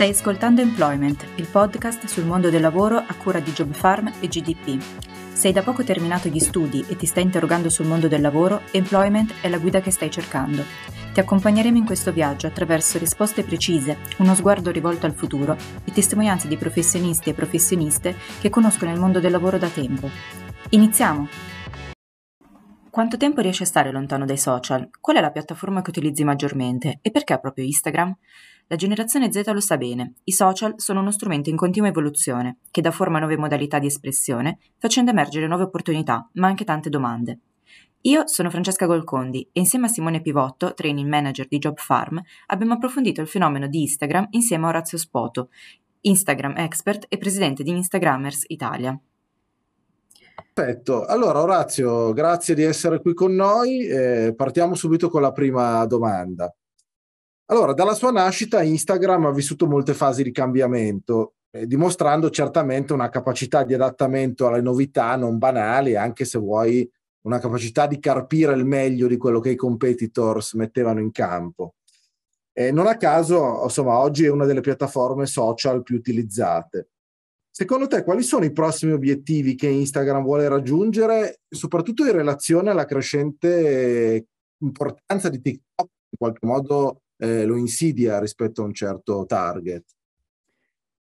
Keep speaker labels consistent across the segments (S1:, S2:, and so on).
S1: Stai ascoltando Employment, il podcast sul mondo del lavoro a cura di Job Farm e GDP. Se hai da poco terminato gli studi e ti stai interrogando sul mondo del lavoro, Employment è la guida che stai cercando. Ti accompagneremo in questo viaggio attraverso risposte precise, uno sguardo rivolto al futuro e testimonianze di professionisti e professioniste che conoscono il mondo del lavoro da tempo. Iniziamo! Quanto tempo riesci a stare lontano dai social? Qual è la piattaforma che utilizzi maggiormente e perché proprio Instagram? La generazione Z lo sa bene, i social sono uno strumento in continua evoluzione, che dà forma a nuove modalità di espressione, facendo emergere nuove opportunità, ma anche tante domande. Io sono Francesca Golcondi e insieme a Simone Pivotto, training manager di Job Farm, abbiamo approfondito il fenomeno di Instagram insieme a Orazio Spoto, Instagram expert e presidente di Instagrammers Italia.
S2: Perfetto, allora Orazio, grazie di essere qui con noi. Eh, partiamo subito con la prima domanda. Allora, dalla sua nascita Instagram ha vissuto molte fasi di cambiamento, eh, dimostrando certamente una capacità di adattamento alle novità non banali, anche se vuoi una capacità di carpire il meglio di quello che i competitors mettevano in campo. E non a caso, insomma, oggi è una delle piattaforme social più utilizzate. Secondo te, quali sono i prossimi obiettivi che Instagram vuole raggiungere, soprattutto in relazione alla crescente importanza di TikTok, in qualche modo eh, lo insidia rispetto a un certo target?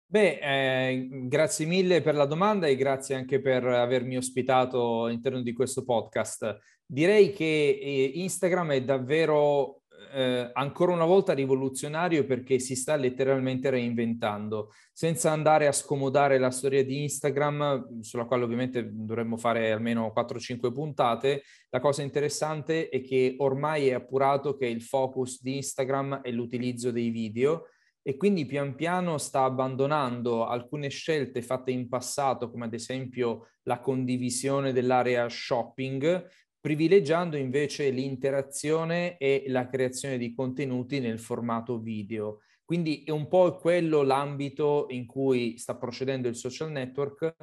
S3: Beh, eh, grazie mille per la domanda e grazie anche per avermi ospitato all'interno di questo podcast. Direi che eh, Instagram è davvero eh, ancora una volta rivoluzionario perché si sta letteralmente reinventando, senza andare a scomodare la storia di Instagram, sulla quale ovviamente dovremmo fare almeno 4-5 puntate. La cosa interessante è che ormai è appurato che il focus di Instagram è l'utilizzo dei video e quindi pian piano sta abbandonando alcune scelte fatte in passato, come ad esempio la condivisione dell'area shopping, privilegiando invece l'interazione e la creazione di contenuti nel formato video. Quindi è un po' quello l'ambito in cui sta procedendo il social network,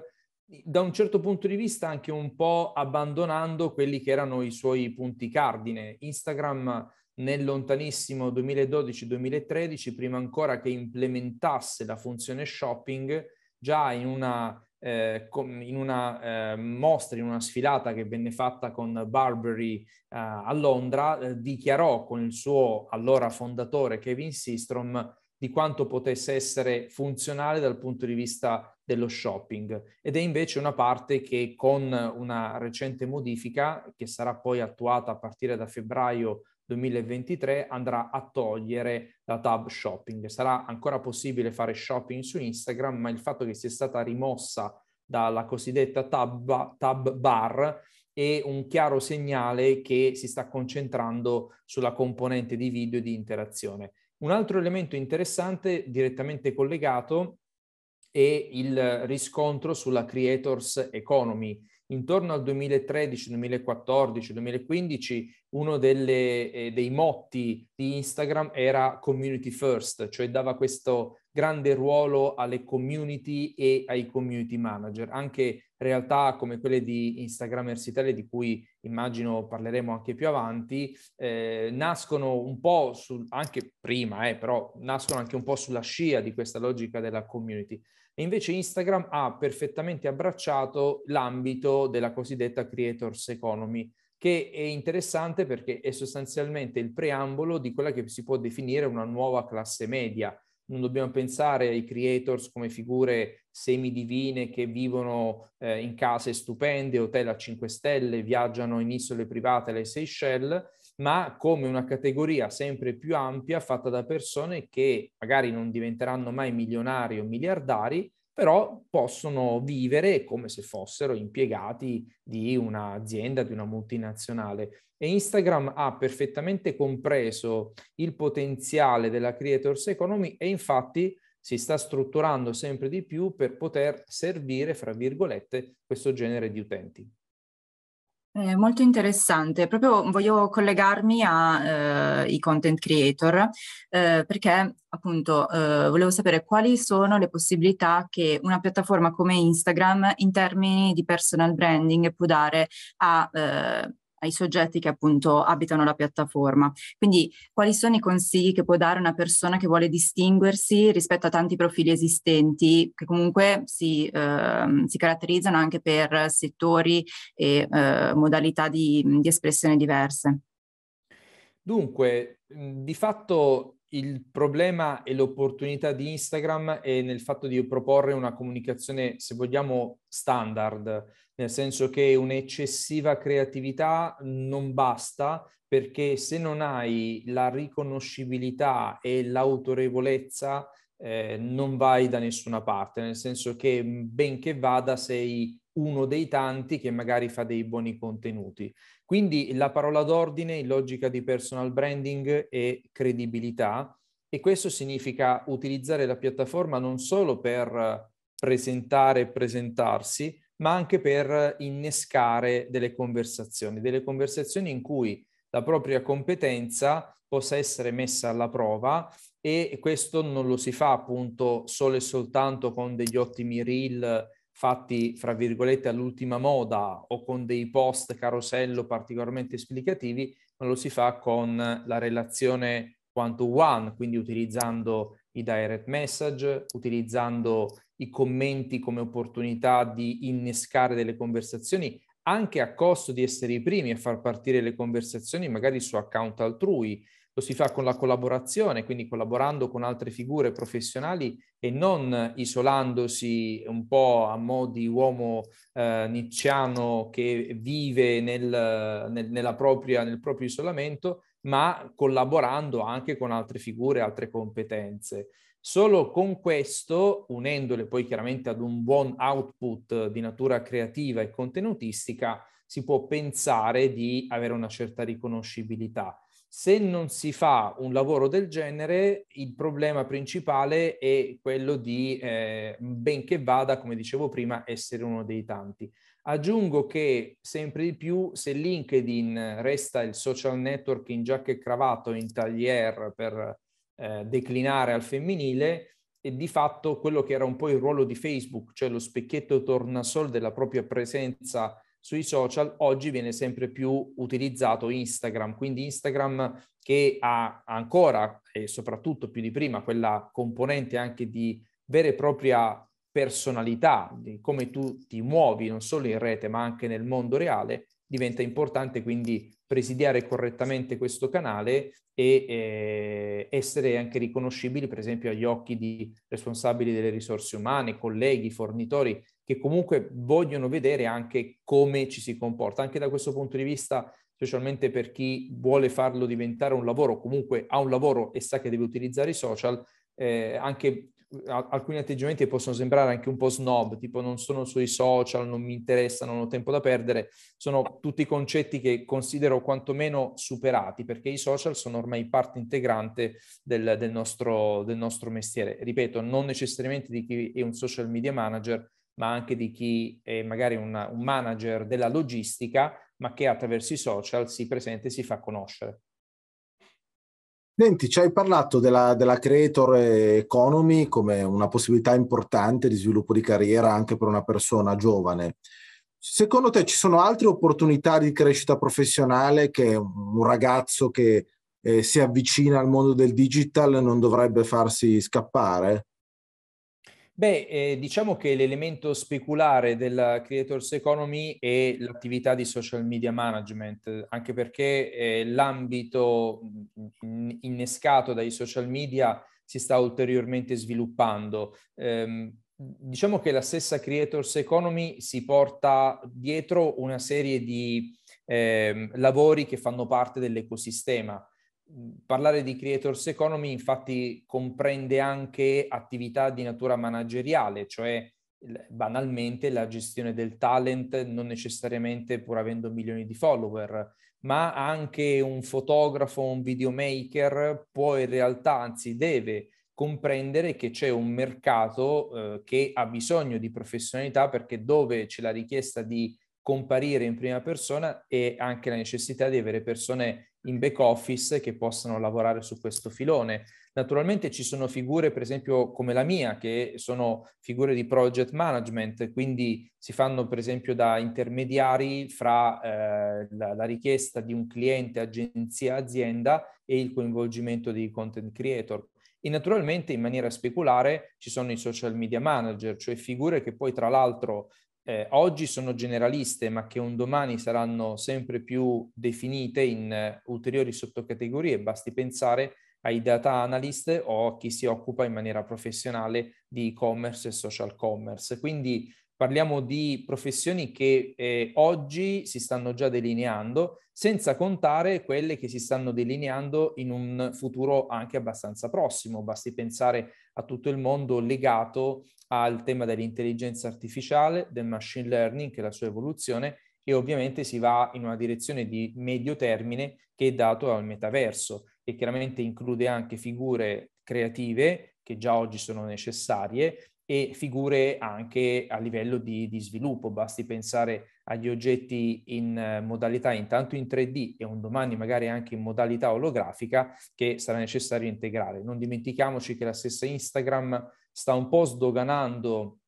S3: da un certo punto di vista anche un po' abbandonando quelli che erano i suoi punti cardine. Instagram nel lontanissimo 2012-2013, prima ancora che implementasse la funzione shopping, già in una eh, in una eh, mostra, in una sfilata che venne fatta con Burberry eh, a Londra, eh, dichiarò con il suo allora fondatore Kevin Systrom di quanto potesse essere funzionale dal punto di vista dello shopping. Ed è invece una parte che con una recente modifica che sarà poi attuata a partire da febbraio 2023 andrà a togliere la tab shopping. Sarà ancora possibile fare shopping su Instagram, ma il fatto che sia stata rimossa dalla cosiddetta tab, tab bar è un chiaro segnale che si sta concentrando sulla componente di video e di interazione. Un altro elemento interessante direttamente collegato è il riscontro sulla creators economy intorno al 2013, 2014, 2015 uno delle, eh, dei motti di Instagram era community first, cioè dava questo grande ruolo alle community e ai community manager, anche realtà come quelle di Instagramers Italia, di cui immagino parleremo anche più avanti, eh, nascono un po' sul, anche prima, eh, però nascono anche un po' sulla scia di questa logica della community. E invece Instagram ha perfettamente abbracciato l'ambito della cosiddetta creators economy, che è interessante perché è sostanzialmente il preambolo di quella che si può definire una nuova classe media. Non dobbiamo pensare ai creators come figure semidivine che vivono eh, in case stupende, hotel a 5 stelle, viaggiano in isole private alle Seychelles, ma come una categoria sempre più ampia fatta da persone che magari non diventeranno mai milionari o miliardari, però possono vivere come se fossero impiegati di un'azienda, di una multinazionale. E Instagram ha perfettamente compreso il potenziale della creators economy e infatti si sta strutturando sempre di più per poter servire, fra virgolette, questo genere di utenti.
S1: È molto interessante, proprio voglio collegarmi ai eh, content creator eh, perché appunto eh, volevo sapere quali sono le possibilità che una piattaforma come Instagram in termini di personal branding può dare a, eh, ai soggetti che appunto abitano la piattaforma. Quindi quali sono i consigli che può dare una persona che vuole distinguersi rispetto a tanti profili esistenti che comunque si, eh, si caratterizzano anche per settori e eh, modalità di, di espressione diverse?
S3: Dunque, di fatto il problema e l'opportunità di Instagram è nel fatto di proporre una comunicazione, se vogliamo, standard, nel senso che un'eccessiva creatività non basta perché se non hai la riconoscibilità e l'autorevolezza eh, non vai da nessuna parte, nel senso che benché vada sei uno dei tanti che magari fa dei buoni contenuti. Quindi la parola d'ordine in logica di personal branding è credibilità e questo significa utilizzare la piattaforma non solo per presentare e presentarsi, ma anche per innescare delle conversazioni, delle conversazioni in cui la propria competenza possa essere messa alla prova e questo non lo si fa appunto solo e soltanto con degli ottimi reel fatti, fra virgolette, all'ultima moda o con dei post carosello particolarmente esplicativi, ma lo si fa con la relazione one-to-one, quindi utilizzando i direct message, utilizzando i commenti come opportunità di innescare delle conversazioni, anche a costo di essere i primi a far partire le conversazioni magari su account altrui, lo si fa con la collaborazione, quindi collaborando con altre figure professionali e non isolandosi un po' a mo' di uomo eh, nicciano che vive nel, nel, propria, nel proprio isolamento, ma collaborando anche con altre figure, altre competenze. Solo con questo, unendole poi chiaramente ad un buon output di natura creativa e contenutistica, si può pensare di avere una certa riconoscibilità. Se non si fa un lavoro del genere, il problema principale è quello di, eh, benché vada, come dicevo prima, essere uno dei tanti. Aggiungo che sempre di più, se LinkedIn resta il social network in giacca e cravato, in taglier per eh, declinare al femminile, e di fatto quello che era un po' il ruolo di Facebook, cioè lo specchietto tornasol della propria presenza sui social, oggi viene sempre più utilizzato Instagram, quindi Instagram che ha ancora e soprattutto più di prima quella componente anche di vera e propria personalità, di come tu ti muovi non solo in rete ma anche nel mondo reale, diventa importante quindi presidiare correttamente questo canale e eh, essere anche riconoscibili per esempio agli occhi di responsabili delle risorse umane, colleghi, fornitori che comunque vogliono vedere anche come ci si comporta. Anche da questo punto di vista, specialmente per chi vuole farlo diventare un lavoro, comunque ha un lavoro e sa che deve utilizzare i social, eh, anche alcuni atteggiamenti possono sembrare anche un po' snob, tipo non sono sui social, non mi interessano, non ho tempo da perdere, sono tutti concetti che considero quantomeno superati perché i social sono ormai parte integrante del, del, nostro, del nostro mestiere. Ripeto, non necessariamente di chi è un social media manager, ma anche di chi è magari una, un manager della logistica, ma che attraverso i social si presenta e si fa conoscere.
S2: Senti, ci hai parlato della, della, creator economy come una possibilità importante di sviluppo di carriera anche per una persona giovane. Secondo te ci sono altre opportunità di crescita professionale che un ragazzo che eh, si avvicina al mondo del digital non dovrebbe farsi scappare?
S3: Beh, eh, diciamo che l'elemento speculare della Creators Economy è l'attività di social media management, anche perché eh, l'ambito innescato dai social media si sta ulteriormente sviluppando. Eh, diciamo che la stessa Creators Economy si porta dietro una serie di ehm, lavori che fanno parte dell'ecosistema parlare di creators economy infatti comprende anche attività di natura manageriale, cioè banalmente la gestione del talent, non necessariamente pur avendo milioni di follower, ma anche un fotografo, un videomaker può in realtà, anzi deve comprendere che c'è un mercato eh, che ha bisogno di professionalità perché dove c'è la richiesta di comparire in prima persona e anche la necessità di avere persone in back office che possano lavorare su questo filone. Naturalmente ci sono figure, per esempio, come la mia, che sono figure di project management, quindi si fanno, per esempio, da intermediari fra eh, la, la, richiesta di un cliente, agenzia, azienda e il coinvolgimento dei content creator. E naturalmente in maniera speculare ci sono i social media manager, cioè figure che poi tra l'altro eh, oggi sono generaliste, ma che un domani saranno sempre più definite in eh, ulteriori sottocategorie. Basti pensare ai data analyst o a chi si occupa in maniera professionale di e-commerce e social commerce. Quindi parliamo di professioni che eh, oggi si stanno già delineando, senza contare quelle che si stanno delineando in un futuro anche abbastanza prossimo. Basti pensare a tutto il mondo legato al tema dell'intelligenza artificiale, del machine learning, che è la sua evoluzione, e ovviamente si va in una direzione di medio termine che è dato al metaverso e chiaramente include anche figure creative che già oggi sono necessarie e figure anche a livello di, di sviluppo. Basti pensare agli oggetti in eh, modalità intanto in 3D e un domani magari anche in modalità olografica che sarà necessario integrare. Non dimentichiamoci che la stessa Instagram sta un po' sdoganando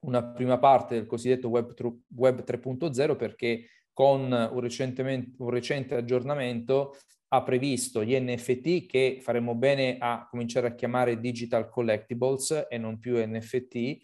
S3: una prima parte del cosiddetto Web, web 3.0 perché con un, un recente aggiornamento ha previsto gli NFT che faremo bene a cominciare a chiamare digital collectibles e non più NFT,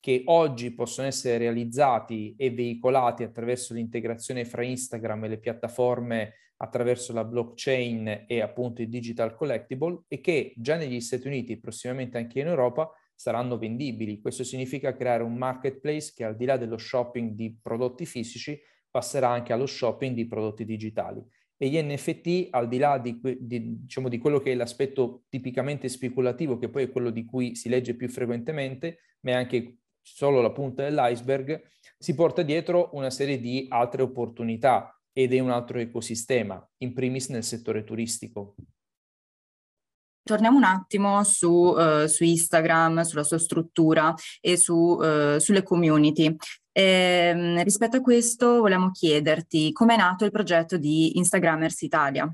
S3: che oggi possono essere realizzati e veicolati attraverso l'integrazione fra Instagram e le piattaforme attraverso la blockchain e appunto i digital collectible e che già negli Stati Uniti, prossimamente anche in Europa, saranno vendibili. Questo significa creare un marketplace che al di là dello shopping di prodotti fisici passerà anche allo shopping di prodotti digitali e gli NFT, al di là di, di, diciamo, di, quello che è l'aspetto tipicamente speculativo, che poi è quello di cui si legge più frequentemente, ma è anche solo la punta dell'iceberg, si porta dietro una serie di altre opportunità ed è un altro ecosistema, in primis nel settore turistico.
S1: Torniamo un attimo su, uh, su Instagram, sulla sua struttura e su, uh, sulle community. Eh, rispetto a questo volevamo chiederti come è nato il progetto di Instagrammers Italia.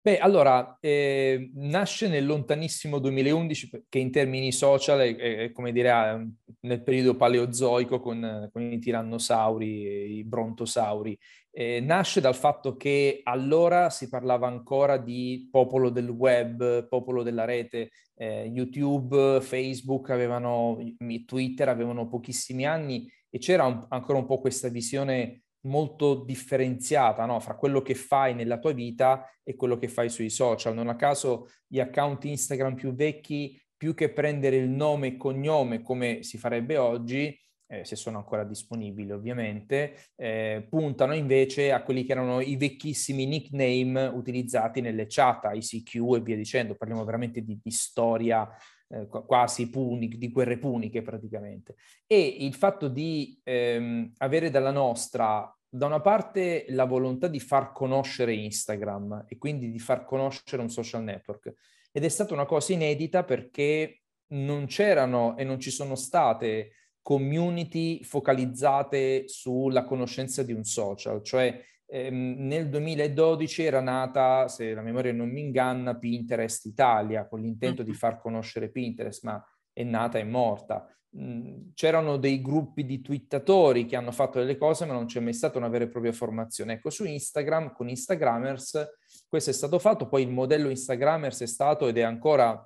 S3: Beh, allora, eh, nasce nel lontanissimo 2011 che in termini social è, è come dire ehm, nel periodo paleozoico con, con i tirannosauri e i brontosauri. Eh, nasce dal fatto che allora si parlava ancora di popolo del web, popolo della rete, eh, YouTube, Facebook, avevano, Twitter avevano pochissimi anni e c'era un, ancora un po' questa visione molto differenziata no? fra quello che fai nella tua vita e quello che fai sui social. Non a caso gli account Instagram più vecchi, più che prendere il nome e cognome come si farebbe oggi, eh, se sono ancora disponibili ovviamente, eh, puntano invece a quelli che erano i vecchissimi nickname utilizzati nelle chat, ICQ e via dicendo. Parliamo veramente di, di storia eh, quasi puniche, di guerre puniche praticamente. E il fatto di ehm, avere dalla nostra, da una parte, la volontà di far conoscere Instagram e quindi di far conoscere un social network. Ed è stata una cosa inedita perché non c'erano e non ci sono state community focalizzate sulla conoscenza di un social, cioè ehm, nel 2012 era nata, se la memoria non mi inganna, Pinterest Italia, con l'intento di far conoscere Pinterest, ma è nata e morta. Mm, c'erano dei gruppi di twittatori che hanno fatto delle cose, ma non c'è mai stata una vera e propria formazione. Ecco, su Instagram, con Instagrammers, questo è stato fatto, poi il modello Instagrammers è stato ed è ancora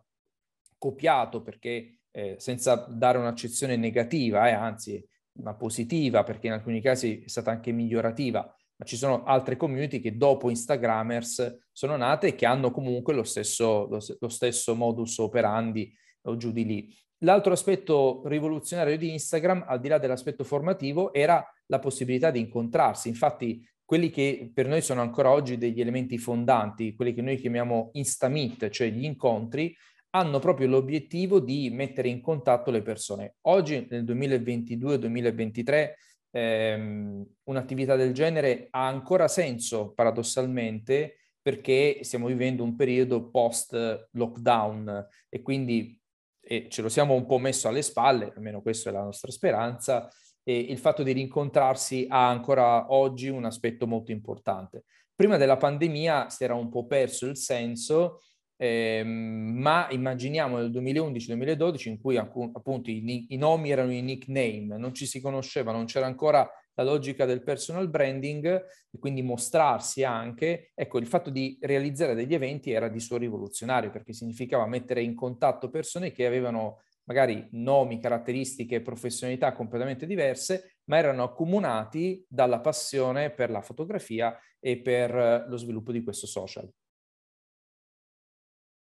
S3: copiato perché eh, senza dare un'accezione negativa, eh, anzi una positiva, perché in alcuni casi è stata anche migliorativa, ma ci sono altre community che dopo Instagrammers sono nate e che hanno comunque lo stesso, lo, lo stesso modus operandi o giù di lì. L'altro aspetto rivoluzionario di Instagram, al di là dell'aspetto formativo, era la possibilità di incontrarsi. Infatti, quelli che per noi sono ancora oggi degli elementi fondanti, quelli che noi chiamiamo Instamit, cioè gli incontri, hanno proprio l'obiettivo di mettere in contatto le persone. Oggi, nel 2022-2023, ehm, un'attività del genere ha ancora senso, paradossalmente, perché stiamo vivendo un periodo post-lockdown e quindi e ce lo siamo un po' messo alle spalle, almeno questa è la nostra speranza, e il fatto di rincontrarsi ha ancora oggi un aspetto molto importante. Prima della pandemia si era un po' perso il senso, eh, ma immaginiamo nel 2011-2012 in cui appunto i, i, nomi erano i nickname, non ci si conosceva, non c'era ancora la logica del personal branding e quindi mostrarsi anche, ecco il fatto di realizzare degli eventi era di suo rivoluzionario perché significava mettere in contatto persone che avevano magari nomi, caratteristiche professionalità completamente diverse, ma erano accomunati dalla passione per la fotografia e per lo sviluppo di questo social.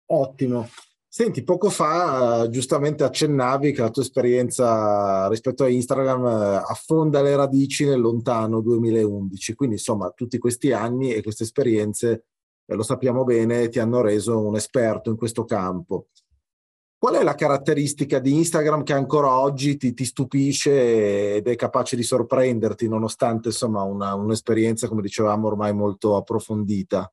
S2: Ottimo. Senti, poco fa giustamente accennavi che la tua esperienza rispetto a Instagram eh, affonda le radici nel lontano 2011, quindi insomma tutti questi anni e queste esperienze, eh, lo sappiamo bene, ti hanno reso un esperto in questo campo. Qual è la caratteristica di Instagram che ancora oggi ti, ti stupisce ed è capace di sorprenderti nonostante insomma una, un'esperienza, come dicevamo, ormai molto approfondita?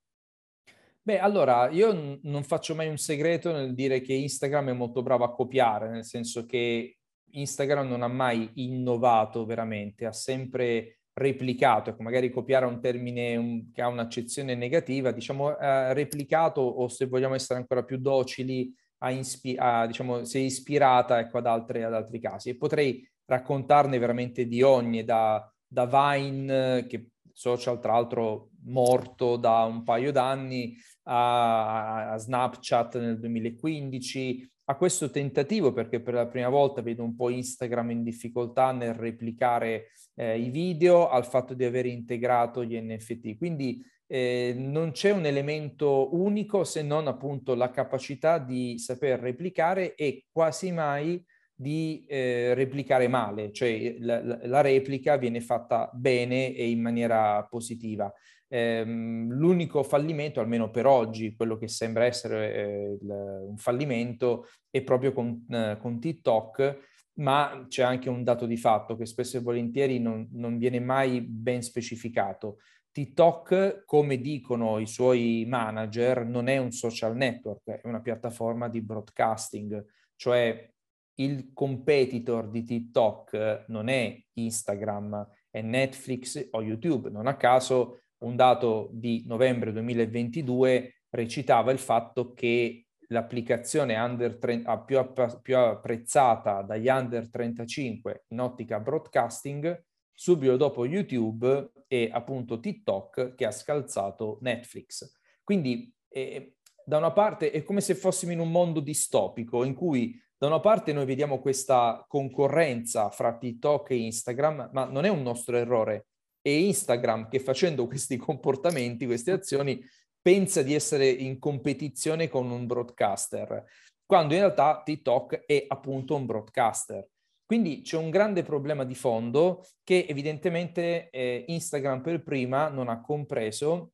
S3: Beh, allora, io n- non faccio mai un segreto nel dire che Instagram è molto bravo a copiare, nel senso che Instagram non ha mai innovato veramente, ha sempre replicato, ecco, magari copiare un termine un, che ha un'accezione negativa, diciamo eh, replicato o se vogliamo essere ancora più docili, a inspi- a, diciamo, si è ispirata ecco, ad, altre, ad altri casi. E potrei raccontarne veramente di ogni, da, da Vine, che social tra l'altro morto da un paio d'anni, a, a Snapchat nel 2015, a questo tentativo, perché per la prima volta vedo un po' Instagram in difficoltà nel replicare eh, i video, al fatto di aver integrato gli NFT. Quindi eh, non c'è un elemento unico se non appunto la capacità di saper replicare e quasi mai di eh, replicare male, cioè la, la, replica viene fatta bene e in maniera positiva. Eh, l'unico fallimento, almeno per oggi, quello che sembra essere eh, un fallimento, è proprio con, eh, con, TikTok, ma c'è anche un dato di fatto che spesso e volentieri non, non viene mai ben specificato. TikTok, come dicono i suoi manager, non è un social network, è una piattaforma di broadcasting, cioè il competitor di TikTok non è Instagram, è Netflix o YouTube. Non a caso un dato di novembre 2022 recitava il fatto che l'applicazione under 30, più, più apprezzata dagli under 35 in ottica broadcasting subito dopo YouTube è appunto TikTok che ha scalzato Netflix. Quindi eh, da una parte è come se fossimo in un mondo distopico in cui da una parte noi vediamo questa concorrenza fra TikTok e Instagram, ma non è un nostro errore. È Instagram che facendo questi comportamenti, queste azioni, pensa di essere in competizione con un broadcaster, quando in realtà TikTok è appunto un broadcaster. Quindi c'è un grande problema di fondo che evidentemente eh, Instagram per prima non ha compreso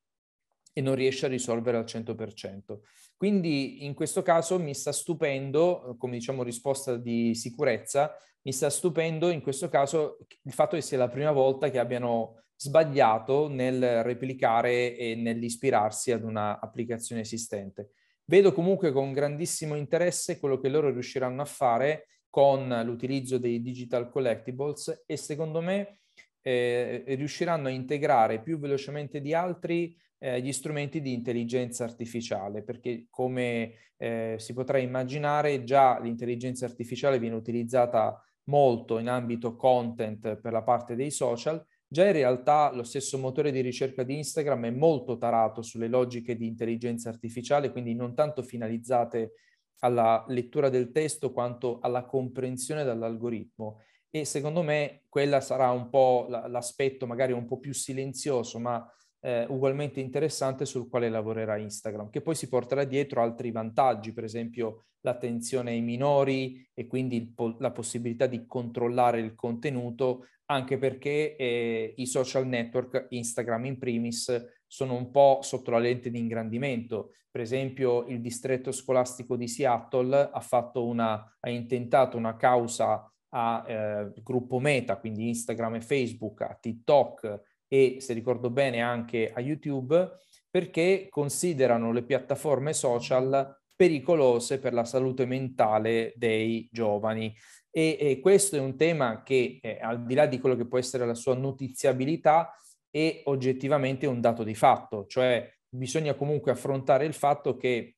S3: e non riesce a risolvere al 100%. Quindi in questo caso mi sta stupendo, come diciamo risposta di sicurezza, mi sta stupendo in questo caso il fatto che sia la prima volta che abbiano sbagliato nel replicare e nell'ispirarsi ad un'applicazione esistente. Vedo comunque con grandissimo interesse quello che loro riusciranno a fare con l'utilizzo dei digital collectibles e secondo me eh, riusciranno a integrare più velocemente di altri eh, gli strumenti di intelligenza artificiale, perché come eh, si potrà immaginare già l'intelligenza artificiale viene utilizzata molto in ambito content per la parte dei social, già in realtà lo stesso motore di ricerca di Instagram è molto tarato sulle logiche di intelligenza artificiale, quindi non tanto finalizzate alla lettura del testo quanto alla comprensione dall'algoritmo. E secondo me quella sarà un po' l'aspetto magari un po' più silenzioso, ma eh, ugualmente interessante sul quale lavorerà Instagram, che poi si porterà dietro altri vantaggi, per esempio l'attenzione ai minori e quindi po- la possibilità di controllare il contenuto, anche perché eh, i social network, Instagram in primis, sono un po' sotto la lente di ingrandimento. Per esempio il distretto scolastico di Seattle ha, una, ha intentato una causa a eh, gruppo Meta, quindi Instagram e Facebook, a TikTok, e se ricordo bene anche a YouTube perché considerano le piattaforme social pericolose per la salute mentale dei giovani. E, e questo è un tema che, eh, al di là di quello che può essere la sua notiziabilità, è oggettivamente un dato di fatto, cioè bisogna comunque affrontare il fatto che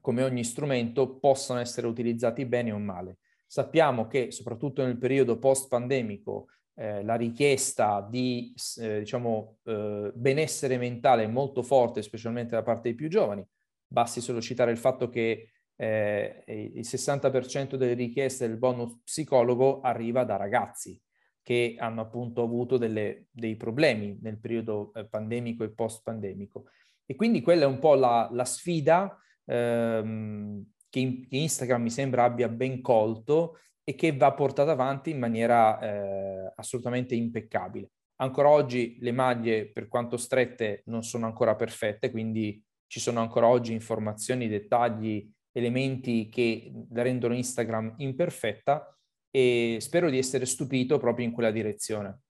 S3: come ogni strumento possano essere utilizzati bene o male. Sappiamo che soprattutto nel periodo post-pandemico eh, la richiesta di eh, diciamo, eh, benessere mentale è molto forte, specialmente da parte dei più giovani. Basti solo citare il fatto che eh, il 60% delle richieste del bonus psicologo arriva da ragazzi che hanno appunto avuto delle, dei problemi nel periodo eh, pandemico e post-pandemico. E quindi quella è un po' la, la sfida ehm, che, in, che, Instagram mi sembra abbia ben colto e che va portata avanti in maniera eh, assolutamente impeccabile. Ancora oggi le maglie, per quanto strette, non sono ancora perfette, quindi ci sono ancora oggi informazioni, dettagli, elementi che rendono Instagram imperfetta e spero di essere stupito proprio in quella direzione.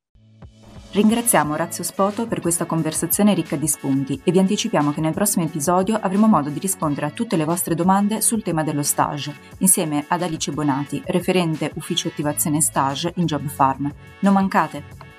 S1: Ringraziamo Orazio Spoto per questa conversazione ricca di spunti e vi anticipiamo che nel prossimo episodio avremo modo di rispondere a tutte le vostre domande sul tema dello stage, insieme ad Alice Bonati, referente ufficio attivazione stage in Job Farm. Non mancate!